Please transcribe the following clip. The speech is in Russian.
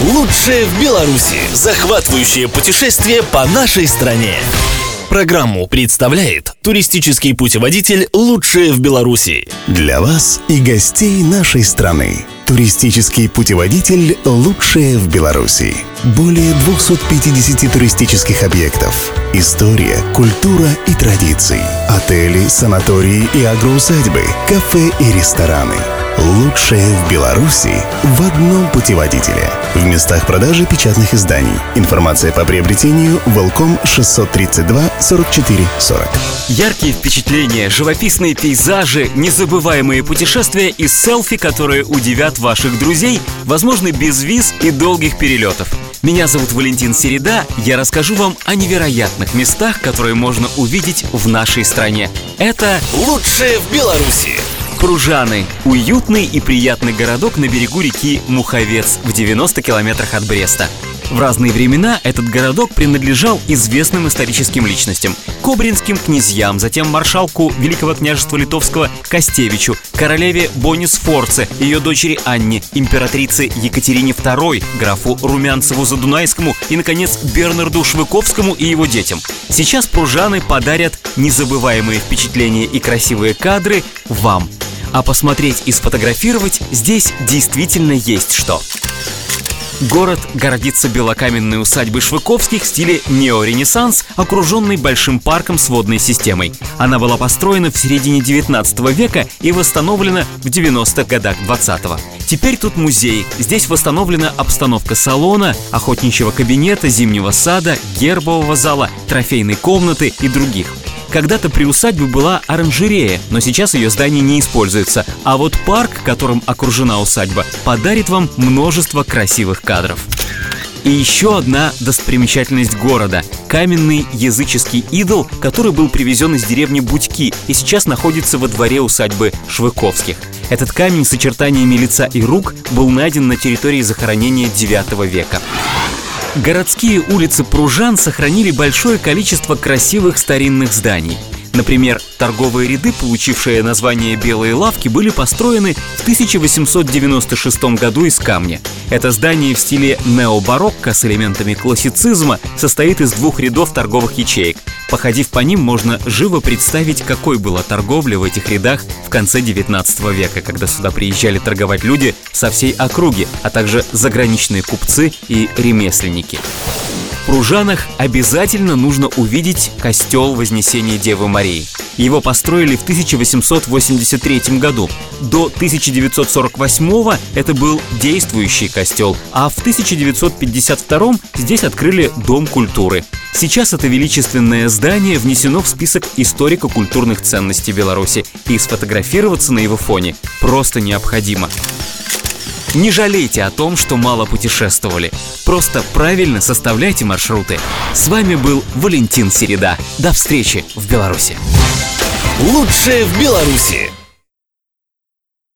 Лучшее в Беларуси. Захватывающее путешествие по нашей стране. Программу представляет туристический путеводитель «Лучшее в Беларуси». Для вас и гостей нашей страны. Туристический путеводитель «Лучшее в Беларуси». Более 250 туристических объектов. История, культура и традиции. Отели, санатории и агроусадьбы, кафе и рестораны. Лучшее в Беларуси в одном путеводителе. В местах продажи печатных изданий. Информация по приобретению Волком 632 44 40. Яркие впечатления, живописные пейзажи, незабываемые путешествия и селфи, которые удивят ваших друзей, возможно, без виз и долгих перелетов. Меня зовут Валентин Середа, я расскажу вам о невероятных местах, которые можно увидеть в нашей стране. Это Лучшее в Беларуси. Пружаны – уютный и приятный городок на берегу реки Муховец в 90 километрах от Бреста. В разные времена этот городок принадлежал известным историческим личностям – Кобринским князьям, затем маршалку Великого княжества Литовского Костевичу, королеве Бонис Форце, ее дочери Анне, императрице Екатерине II, графу Румянцеву Задунайскому и, наконец, Бернарду Швыковскому и его детям. Сейчас пружаны подарят незабываемые впечатления и красивые кадры вам – а посмотреть и сфотографировать здесь действительно есть что. Город гордится белокаменной усадьбой Швыковских в стиле неоренессанс, окруженной большим парком с водной системой. Она была построена в середине 19 века и восстановлена в 90-х годах 20-го. Теперь тут музей. Здесь восстановлена обстановка салона, охотничьего кабинета, зимнего сада, гербового зала, трофейной комнаты и других. Когда-то при усадьбе была оранжерея, но сейчас ее здание не используется. А вот парк, которым окружена усадьба, подарит вам множество красивых кадров. И еще одна достопримечательность города – каменный языческий идол, который был привезен из деревни Будьки и сейчас находится во дворе усадьбы Швыковских. Этот камень с очертаниями лица и рук был найден на территории захоронения IX века. Городские улицы Пружан сохранили большое количество красивых старинных зданий. Например, торговые ряды, получившие название «Белые лавки», были построены в 1896 году из камня. Это здание в стиле необарокко с элементами классицизма состоит из двух рядов торговых ячеек. Походив по ним, можно живо представить, какой была торговля в этих рядах в конце 19 века, когда сюда приезжали торговать люди со всей округи, а также заграничные купцы и ремесленники. В Пружанах обязательно нужно увидеть костел Вознесения Девы Марии. Его построили в 1883 году. До 1948 это был действующий костел, а в 1952 здесь открыли Дом культуры. Сейчас это величественное здание внесено в список историко-культурных ценностей Беларуси, и сфотографироваться на его фоне просто необходимо. Не жалейте о том, что мало путешествовали. Просто правильно составляйте маршруты. С вами был Валентин Середа. До встречи в Беларуси. Лучшее в Беларуси.